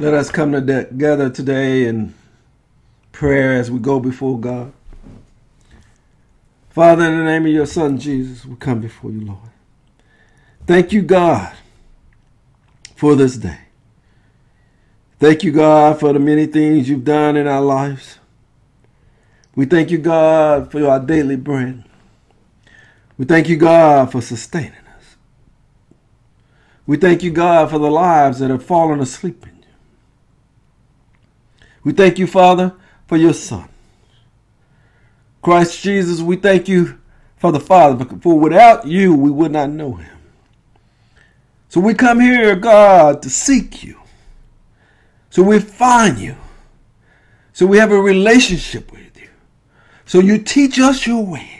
Let us come together today in prayer as we go before God. Father, in the name of your Son Jesus, we come before you, Lord. Thank you, God, for this day. Thank you, God, for the many things you've done in our lives. We thank you, God, for our daily bread. We thank you, God, for sustaining us. We thank you, God, for the lives that have fallen asleep we thank you, Father, for your Son. Christ Jesus, we thank you for the Father, for without you, we would not know him. So we come here, God, to seek you. So we find you. So we have a relationship with you. So you teach us your ways.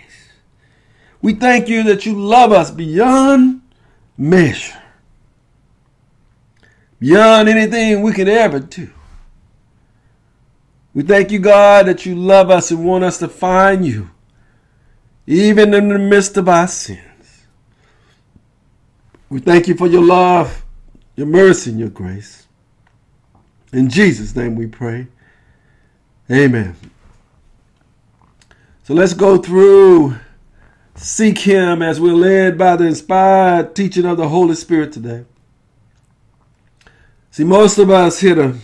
We thank you that you love us beyond measure, beyond anything we could ever do. We thank you, God, that you love us and want us to find you, even in the midst of our sins. We thank you for your love, your mercy, and your grace. In Jesus' name we pray. Amen. So let's go through, seek Him as we're led by the inspired teaching of the Holy Spirit today. See, most of us hit a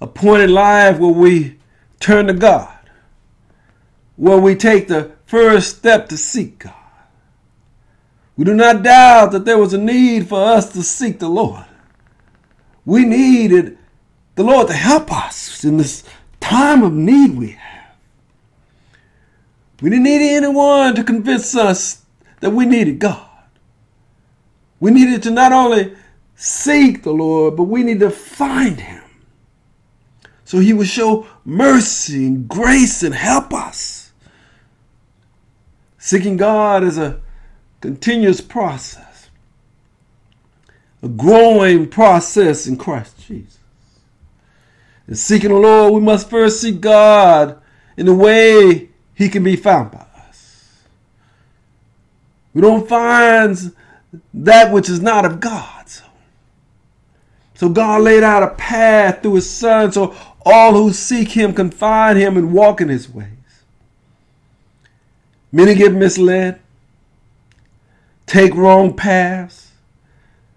appointed life where we turn to God, where we take the first step to seek God. We do not doubt that there was a need for us to seek the Lord. We needed the Lord to help us in this time of need we have. We didn't need anyone to convince us that we needed God. We needed to not only seek the Lord, but we need to find Him so he would show mercy and grace and help us. Seeking God is a continuous process, a growing process in Christ Jesus. In seeking the Lord, we must first seek God in the way he can be found by us. We don't find that which is not of God. So, God laid out a path through his son so all who seek him can find him and walk in his ways. Many get misled, take wrong paths,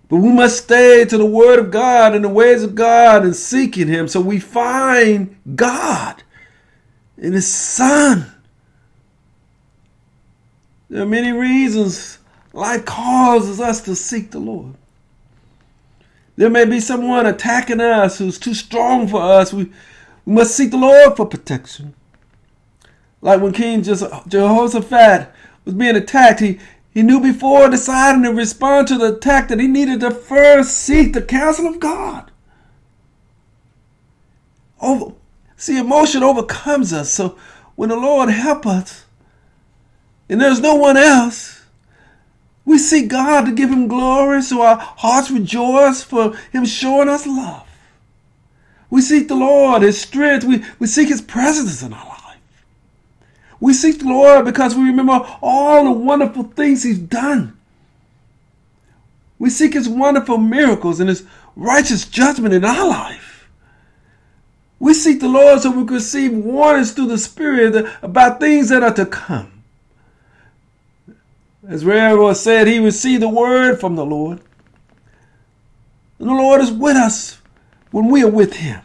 but we must stay to the word of God and the ways of God and seeking him so we find God in his son. There are many reasons life causes us to seek the Lord. There may be someone attacking us who's too strong for us. We, we must seek the Lord for protection. Like when King Jehoshaphat was being attacked, he, he knew before deciding to respond to the attack that he needed to first seek the counsel of God. Over, see, emotion overcomes us. So when the Lord help us, and there's no one else, we seek God to give him glory so our hearts rejoice for him showing us love. We seek the Lord, his strength. We, we seek his presence in our life. We seek the Lord because we remember all the wonderful things he's done. We seek his wonderful miracles and his righteous judgment in our life. We seek the Lord so we can receive warnings through the Spirit about things that are to come. As Reverend said, he received the word from the Lord. And the Lord is with us when we are with him.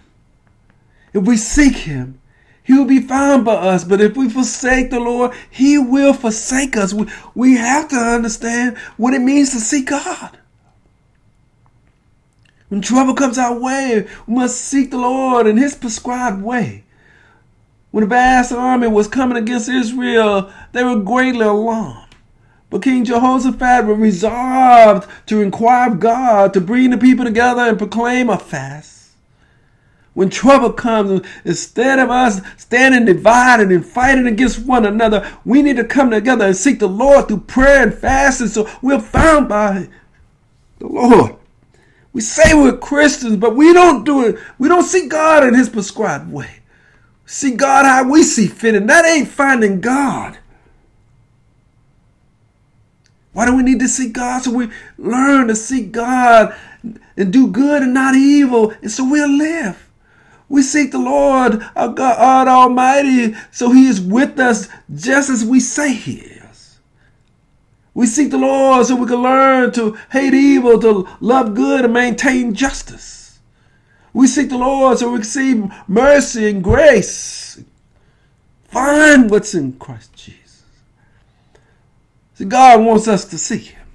If we seek him, he will be found by us. But if we forsake the Lord, he will forsake us. We, we have to understand what it means to seek God. When trouble comes our way, we must seek the Lord in his prescribed way. When the vast army was coming against Israel, they were greatly alarmed. But King Jehoshaphat was resolved to inquire of God to bring the people together and proclaim a fast. When trouble comes, instead of us standing divided and fighting against one another, we need to come together and seek the Lord through prayer and fasting so we're found by the Lord. We say we're Christians, but we don't do it. We don't see God in his prescribed way. See God how we see fit, and that ain't finding God. Why do we need to seek God? So we learn to seek God and do good and not evil, and so we'll live. We seek the Lord, our God Almighty, so He is with us just as we say He is. We seek the Lord so we can learn to hate evil, to love good, and maintain justice. We seek the Lord so we see mercy and grace. Find what's in Christ Jesus. God wants us to see Him.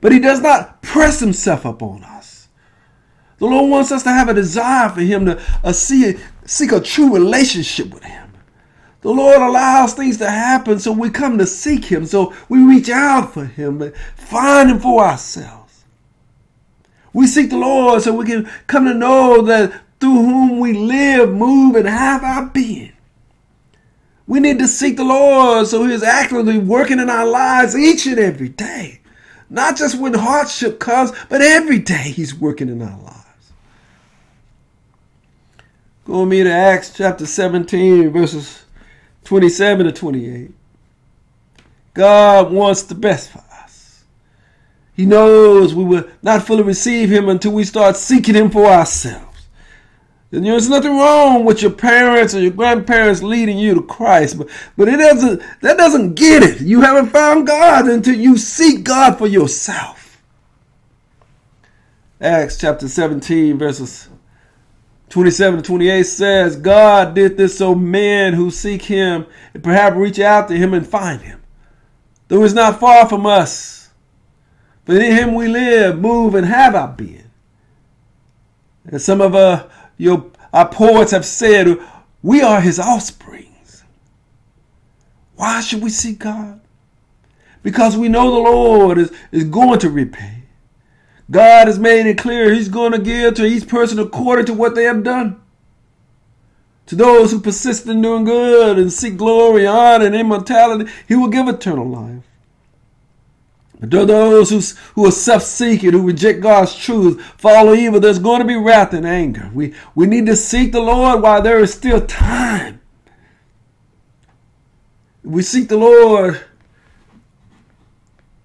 But He does not press Himself upon us. The Lord wants us to have a desire for Him to uh, see, seek a true relationship with Him. The Lord allows things to happen so we come to seek Him, so we reach out for Him and find Him for ourselves. We seek the Lord so we can come to know that through whom we live, move, and have our being. We need to seek the Lord so He is actively working in our lives each and every day. Not just when hardship comes, but every day He's working in our lives. Go with me to Acts chapter 17, verses 27 to 28. God wants the best for us. He knows we will not fully receive Him until we start seeking Him for ourselves. There's nothing wrong with your parents or your grandparents leading you to Christ, but, but it doesn't that doesn't get it. You haven't found God until you seek God for yourself. Acts chapter 17, verses 27 to 28 says, God did this so men who seek him and perhaps reach out to him and find him. Though he's not far from us, but in him we live, move, and have our being. And some of uh, your, our poets have said, we are his offsprings. Why should we seek God? Because we know the Lord is, is going to repay. God has made it clear He's going to give to each person according to what they have done. To those who persist in doing good and seek glory, honor, and immortality, He will give eternal life. Those who, who are self-seeking, who reject God's truth, follow evil, there's going to be wrath and anger. We, we need to seek the Lord while there is still time. If we seek the Lord,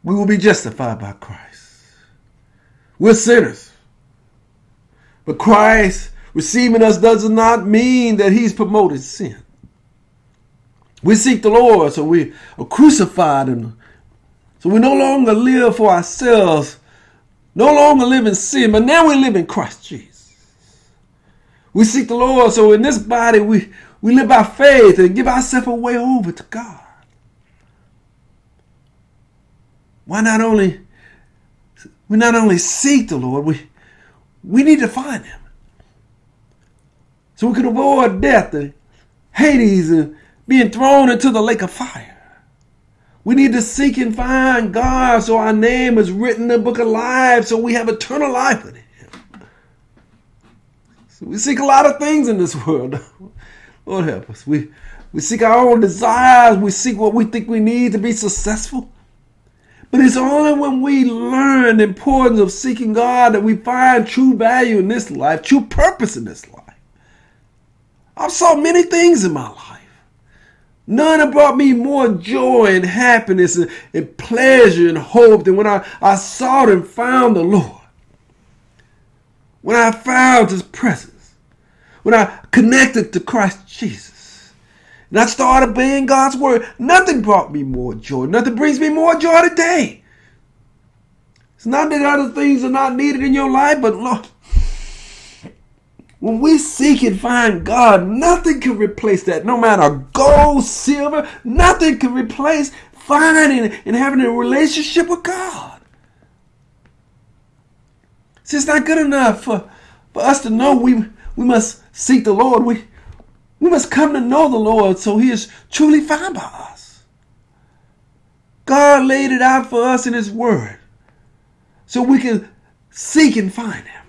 we will be justified by Christ. We're sinners. But Christ receiving us does not mean that he's promoted sin. We seek the Lord, so we are crucified and so we no longer live for ourselves, no longer live in sin, but now we live in Christ Jesus. We seek the Lord, so in this body we, we live by faith and give ourselves away over to God. Why not only we not only seek the Lord, we, we need to find him. So we can avoid death and Hades and being thrown into the lake of fire. We need to seek and find God so our name is written in the book of life so we have eternal life with him. So we seek a lot of things in this world. Lord help us. We, we seek our own desires. We seek what we think we need to be successful. But it's only when we learn the importance of seeking God that we find true value in this life, true purpose in this life. I've saw many things in my life. None brought me more joy and happiness and, and pleasure and hope than when I, I sought and found the Lord. When I found his presence. When I connected to Christ Jesus. And I started obeying God's word. Nothing brought me more joy. Nothing brings me more joy today. It's not that other things are not needed in your life, but look, when we seek and find God, nothing can replace that. No matter gold, silver, nothing can replace finding and having a relationship with God. See, it's not good enough for, for us to know we, we must seek the Lord. We, we must come to know the Lord so he is truly found by us. God laid it out for us in his word so we can seek and find him.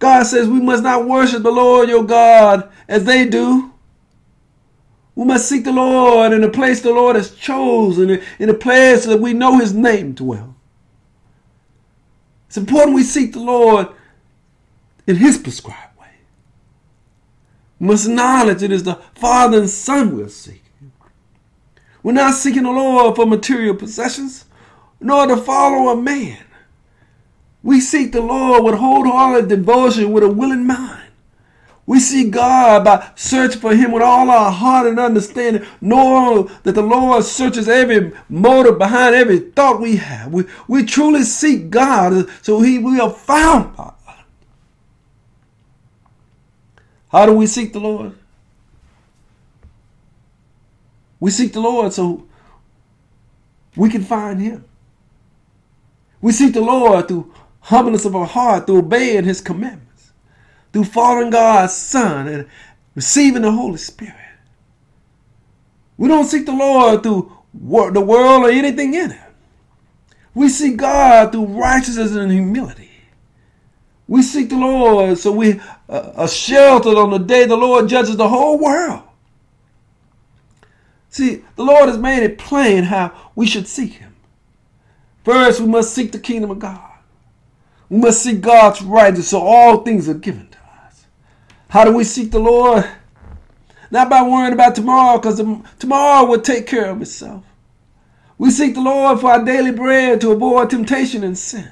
God says we must not worship the Lord your God as they do. We must seek the Lord in the place the Lord has chosen, in the place that we know his name dwell. It's important we seek the Lord in his prescribed way. We must acknowledge it is the Father and Son we're seeking. We're not seeking the Lord for material possessions, nor to follow a man. We seek the Lord with wholehearted devotion, with a willing mind. We see God by searching for Him with all our heart and understanding, knowing that the Lord searches every motive behind every thought we have. We, we truly seek God so He will found us. How do we seek the Lord? We seek the Lord so we can find Him. We seek the Lord through humbleness of our heart, through obeying His commandments, through following God's Son and receiving the Holy Spirit. We don't seek the Lord through the world or anything in it. We seek God through righteousness and humility. We seek the Lord so we uh, are sheltered on the day the Lord judges the whole world. See, the Lord has made it plain how we should seek Him. First, we must seek the kingdom of God. We must seek God's righteousness so all things are given to us. How do we seek the Lord? Not by worrying about tomorrow, because tomorrow will take care of itself. We seek the Lord for our daily bread to avoid temptation and sin.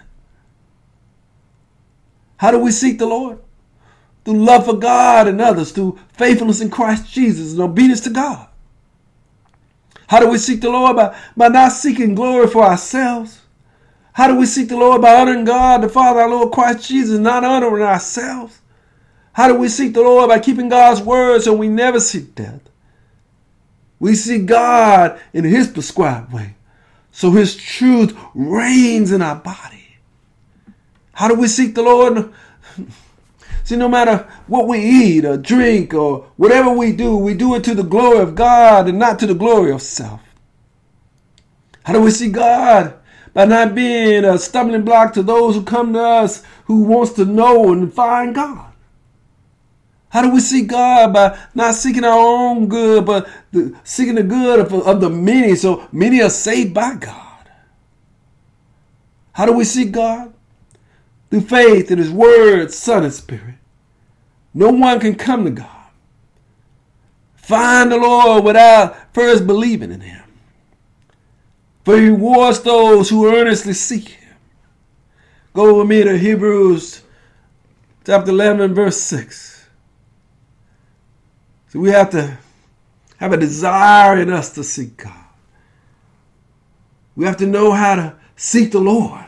How do we seek the Lord? Through love for God and others, through faithfulness in Christ Jesus and obedience to God. How do we seek the Lord? By, by not seeking glory for ourselves. How do we seek the Lord? By honoring God, the Father, our Lord Christ Jesus, not honoring ourselves. How do we seek the Lord? By keeping God's word so we never seek death. We seek God in His prescribed way so His truth reigns in our body. How do we seek the Lord? See, no matter what we eat or drink or whatever we do, we do it to the glory of God and not to the glory of self. How do we see God? By not being a stumbling block to those who come to us who wants to know and find God. How do we see God? By not seeking our own good, but the, seeking the good of, of the many, so many are saved by God. How do we see God? Through faith in His Word, Son, and Spirit. No one can come to God. Find the Lord without first believing in Him. For He rewards those who earnestly seek Him. Go with me to Hebrews chapter 11, verse 6. So we have to have a desire in us to seek God. We have to know how to seek the Lord.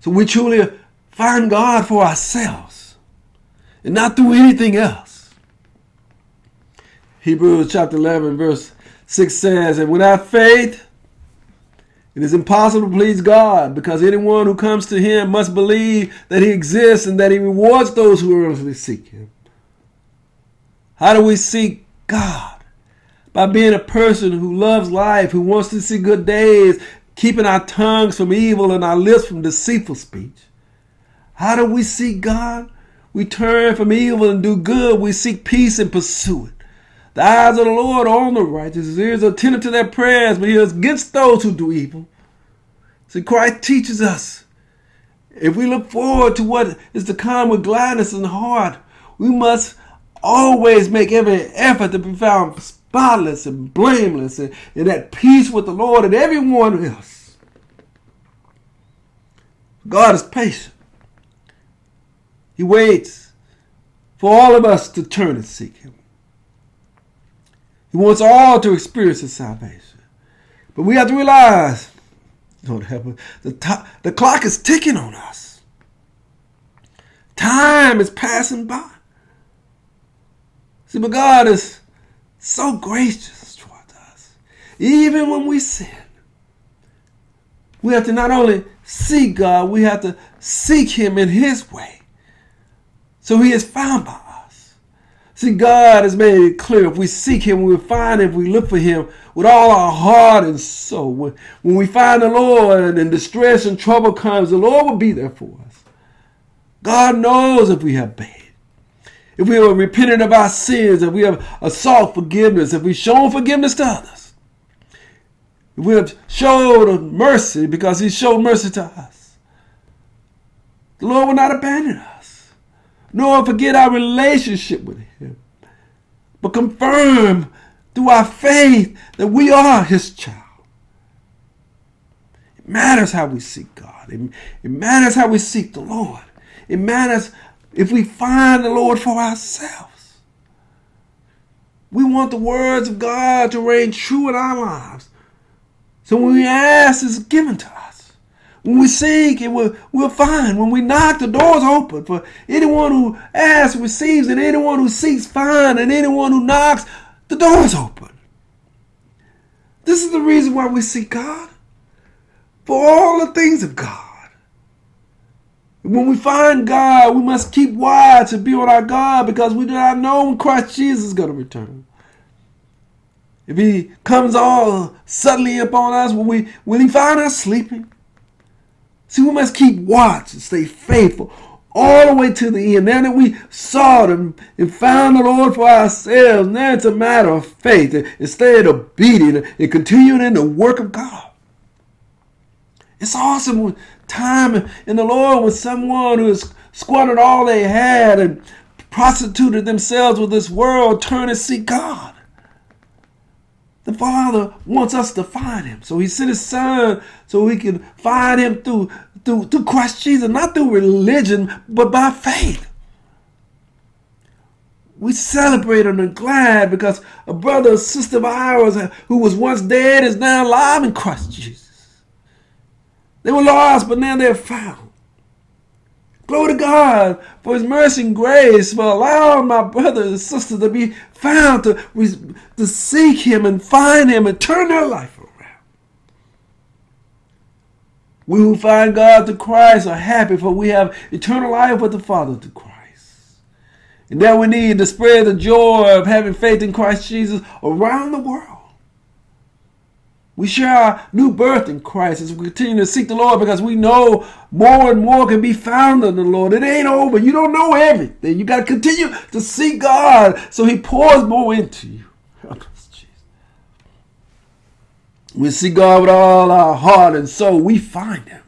So we truly find God for ourselves and not through anything else. Hebrews chapter 11, verse 6 says, And without faith, it is impossible to please God because anyone who comes to Him must believe that He exists and that He rewards those who earnestly seek Him. How do we seek God? By being a person who loves life, who wants to see good days, keeping our tongues from evil and our lips from deceitful speech. How do we seek God? We turn from evil and do good. We seek peace and pursue it. The eyes of the Lord are on the righteous. His ears are attentive to their prayers, but he is against those who do evil. See, Christ teaches us. If we look forward to what is to come with gladness in the heart, we must always make every effort to be found spotless and blameless and, and at peace with the Lord and everyone else. God is patient. He waits for all of us to turn and seek Him. He wants all to experience His salvation. But we have to realize, Lord help the, the clock is ticking on us. Time is passing by. See, but God is so gracious towards us. Even when we sin, we have to not only seek God, we have to seek Him in His way. So he is found by. See, God has made it clear if we seek him, we will find him, if we look for him with all our heart and soul. When, when we find the Lord and distress and trouble comes, the Lord will be there for us. God knows if we have bad. If we have repented of our sins, if we have uh, sought forgiveness, if we've shown forgiveness to others, if we have showed mercy because he showed mercy to us, the Lord will not abandon us nor forget our relationship with Him, but confirm through our faith that we are His child. It matters how we seek God. It, it matters how we seek the Lord. It matters if we find the Lord for ourselves. We want the words of God to reign true in our lives. So when we ask, it's given to us. When we seek, it will, we'll find. When we knock, the door's open. For anyone who asks receives, and anyone who seeks finds, and anyone who knocks, the door's open. This is the reason why we seek God. For all the things of God. When we find God, we must keep watch to be on our God because we do not know when Christ Jesus is going to return. If he comes all suddenly upon us, will, we, will he find us sleeping? See, we must keep watch and stay faithful all the way to the end. Now that we sought him and found the Lord for ourselves, now it's a matter of faith and staying obedient and continuing in the work of God. It's awesome when time in the Lord with someone who has squandered all they had and prostituted themselves with this world turn and seek God. The Father wants us to find Him. So He sent His Son so we can find Him through, through, through Christ Jesus, not through religion, but by faith. We celebrate and are glad because a brother or sister of ours who was once dead is now alive in Christ Jesus. They were lost, but now they're found. Glory to God for His mercy and grace for allowing my brothers and sisters to be found, to, to seek Him and find Him and turn their life around. We who find God through Christ are happy, for we have eternal life with the Father through Christ. And now we need to spread the joy of having faith in Christ Jesus around the world. We share our new birth in Christ as we continue to seek the Lord because we know more and more can be found in the Lord. It ain't over. You don't know everything. You got to continue to seek God so He pours more into you. We see God with all our heart and soul. We find Him.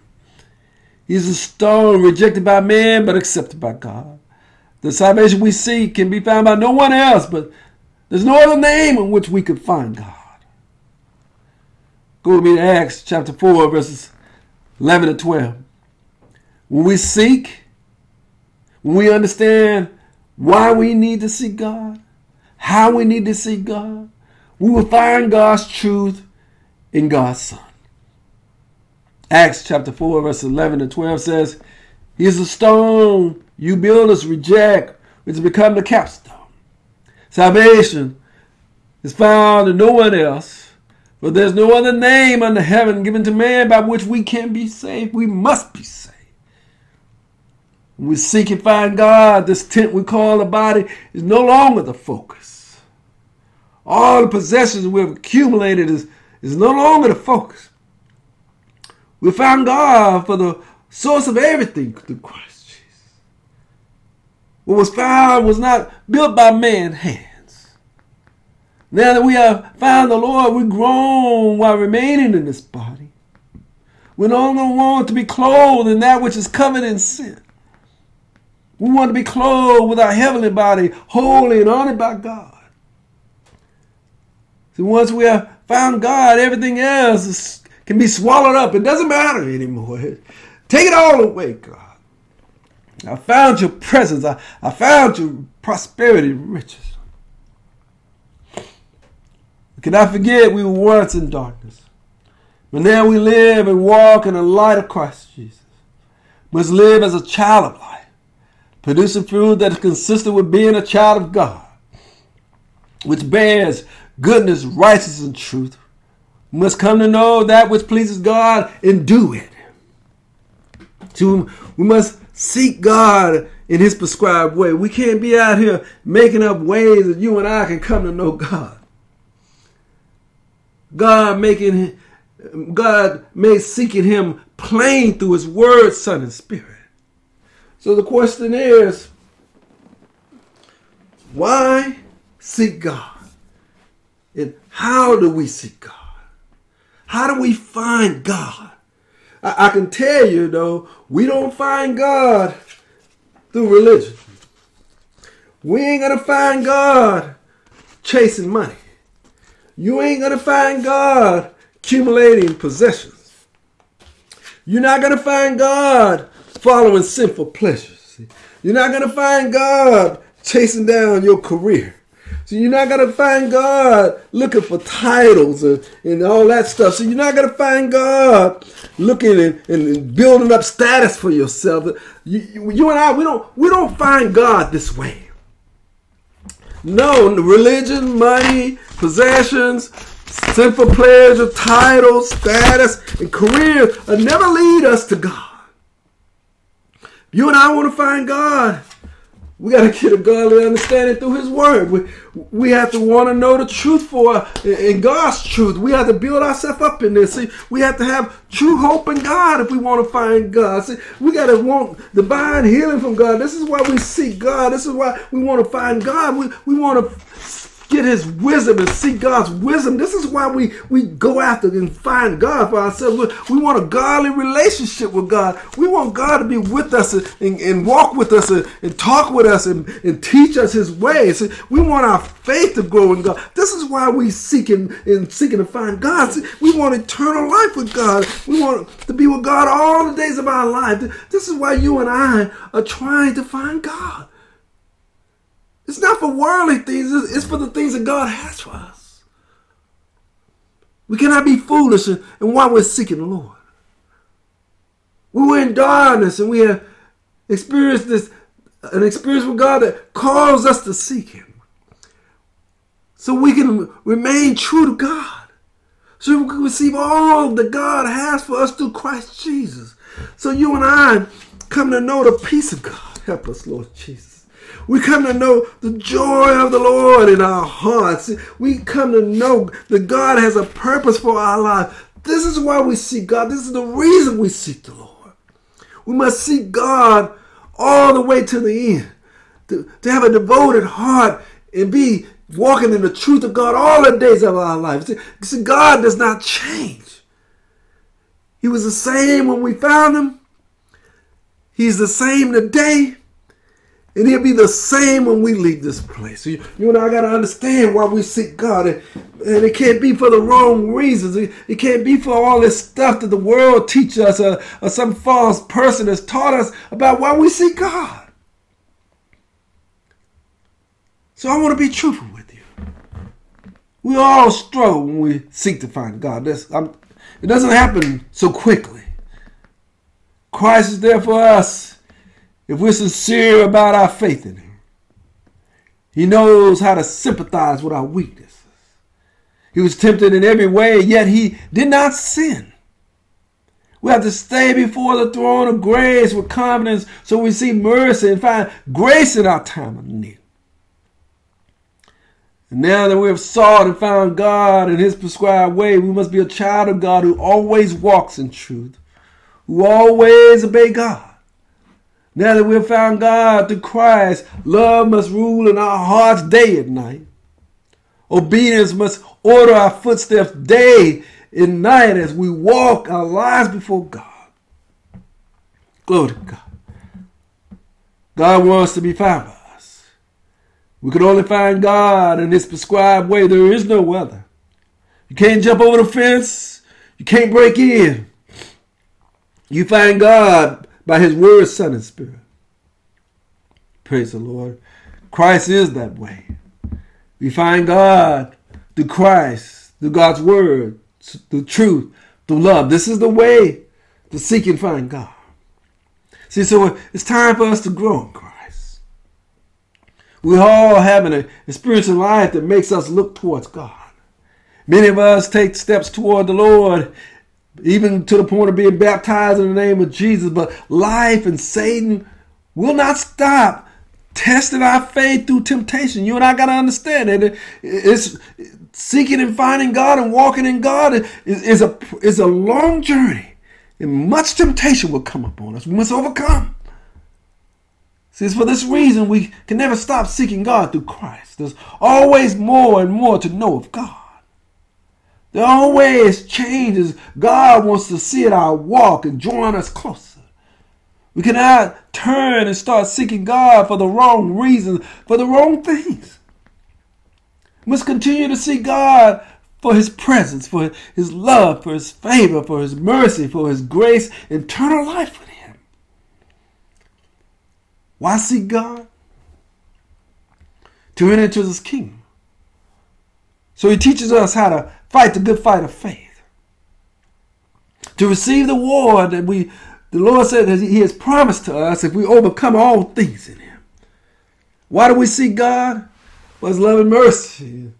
He's a stone rejected by man but accepted by God. The salvation we seek can be found by no one else, but there's no other name in which we could find God. Go with me to Acts chapter 4, verses 11 to 12. When we seek, when we understand why we need to seek God, how we need to seek God, we will find God's truth in God's Son. Acts chapter 4, verses 11 to 12 says, He is a stone you builders reject, which has become the capstone. Salvation is found in no one else for there's no other name under heaven given to man by which we can be saved. We must be saved. We seek and find God, this tent we call the body is no longer the focus. All the possessions we've accumulated is, is no longer the focus. We found God for the source of everything through Christ Jesus. What was found was not built by man's hand. Now that we have found the Lord, we groan while remaining in this body. We longer want to be clothed in that which is covered in sin. We want to be clothed with our heavenly body, holy and honored by God. So once we have found God, everything else is, can be swallowed up. It doesn't matter anymore. Take it all away, God. I found your presence. I, I found your prosperity riches. Cannot forget we were once in darkness. But now we live and walk in the light of Christ Jesus. Must live as a child of light, producing fruit that is consistent with being a child of God, which bears goodness, righteousness, and truth. Must come to know that which pleases God and do it. To, we must seek God in His prescribed way. We can't be out here making up ways that you and I can come to know God. God making God made seeking him plain through his word, son, and spirit. So the question is, why seek God? And how do we seek God? How do we find God? I, I can tell you though, we don't find God through religion. We ain't gonna find God chasing money. You ain't going to find God accumulating possessions. You're not going to find God following sinful pleasures. You're not going to find God chasing down your career. So you're not going to find God looking for titles and, and all that stuff. So you're not going to find God looking and, and, building up status for yourself. You, you and I, we don't, we don't find God this way. No, religion, money, possessions, sinful pleasure, titles, status, and career will never lead us to God. You and I want to find God we got to get a godly understanding through His Word. We, we have to want to know the truth for in God's truth. We have to build ourselves up in this. See, we have to have true hope in God if we want to find God. See, we got to want divine healing from God. This is why we seek God. This is why we want to find God. We, we want to get his wisdom and seek God's wisdom. This is why we, we go after and find God for ourselves. We, we want a godly relationship with God. We want God to be with us and, and, and walk with us and, and, talk with us and, and teach us his ways. We want our faith to grow in God. This is why we seek and, and seeking to find God. We want eternal life with God. We want to be with God all the days of our life. This is why you and I are trying to find God. It's not for worldly things, it's for the things that God has for us. We cannot be foolish in, why we're seeking the Lord. We were in darkness and we have experienced this an experience with God that calls us to seek Him. So we can remain true to God. So we can receive all that God has for us through Christ Jesus. So you and I come to know the peace of God. Help us, Lord Jesus. We come to know the joy of the Lord in our hearts. We come to know that God has a purpose for our life. This is why we seek God. This is the reason we seek the Lord. We must seek God all the way to the end. To, to have a devoted heart and be walking in the truth of God all the days of our lives. See, God does not change. He was the same when we found him. He's the same today. And he'll be the same when we leave this place. You, you and I got to understand why we seek God. And, and, it can't be for the wrong reasons. It, it, can't be for all this stuff that the world teaches us or, or some false person has taught us about why we seek God. So I want to be truthful with you. We all struggle when we seek to find God. It doesn't happen so quickly. Christ is there for us if we're sincere about our faith in Him. He knows how to sympathize with our weaknesses. He was tempted in every way, yet he did not sin. We have to stay before the throne of grace with confidence so we see mercy and find grace in our time of need. Now that we have sought and found God in His prescribed way, we must be a child of God who always walks in truth, who always obey God now that we've found God through Christ, love must rule in our hearts day and night. Obedience must order our footsteps day and night as we walk our lives before God. Glory to God. God wants to be found by us. We can only find God in His prescribed way. There is no other. You can't jump over the fence. You can't break in. You find God by his word, Son, and Spirit. Praise the Lord. Christ is that way. We find God through Christ, through God's word, through truth, through love. This is the way to seek and find God. See, so it's time for us to grow in Christ. We all have an experience in life that makes us look towards God. Many of us take steps toward the Lord even to the point of being baptized in the name of Jesus. But life and Satan will not stop testing our faith through temptation. You and I got to understand that It's seeking and finding God and walking in God is, a is a long journey, and much temptation will come upon us. We must overcome. See, it's for this reason we can never stop seeking God through Christ. There's always more and more to know of God. There always changes. God wants to see it our walk and join us closer. We cannot turn and start seeking God for the wrong reasons, for the wrong things. We must continue to seek God for his presence, for his love, for his favor, for his mercy, for his grace, eternal life with him. Why seek God? To enter into his kingdom. So he teaches us how to fight the good fight of faith. To receive the war that we the Lord said that He has promised to us if we overcome all things in Him. Why do we seek God? For His love and mercy,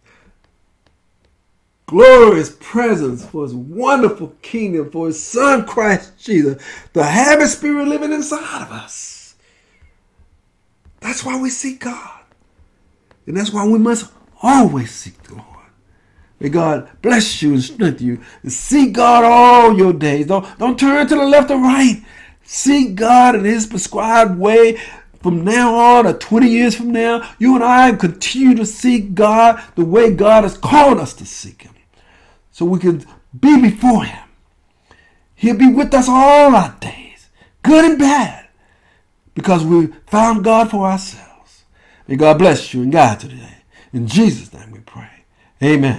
glorious presence, for His wonderful kingdom, for His Son Christ Jesus, the His Spirit living inside of us. That's why we seek God. And that's why we must always seek the Lord. May God bless you and strengthen you. Seek God all your days. Don't, don't turn to the left or right. Seek God in His prescribed way. From now on, or 20 years from now, you and I continue to seek God the way God has called us to seek Him. So we can be before Him. He'll be with us all our days, good and bad, because we found God for ourselves. May God bless you and guide you today. In Jesus' name we pray. Amen.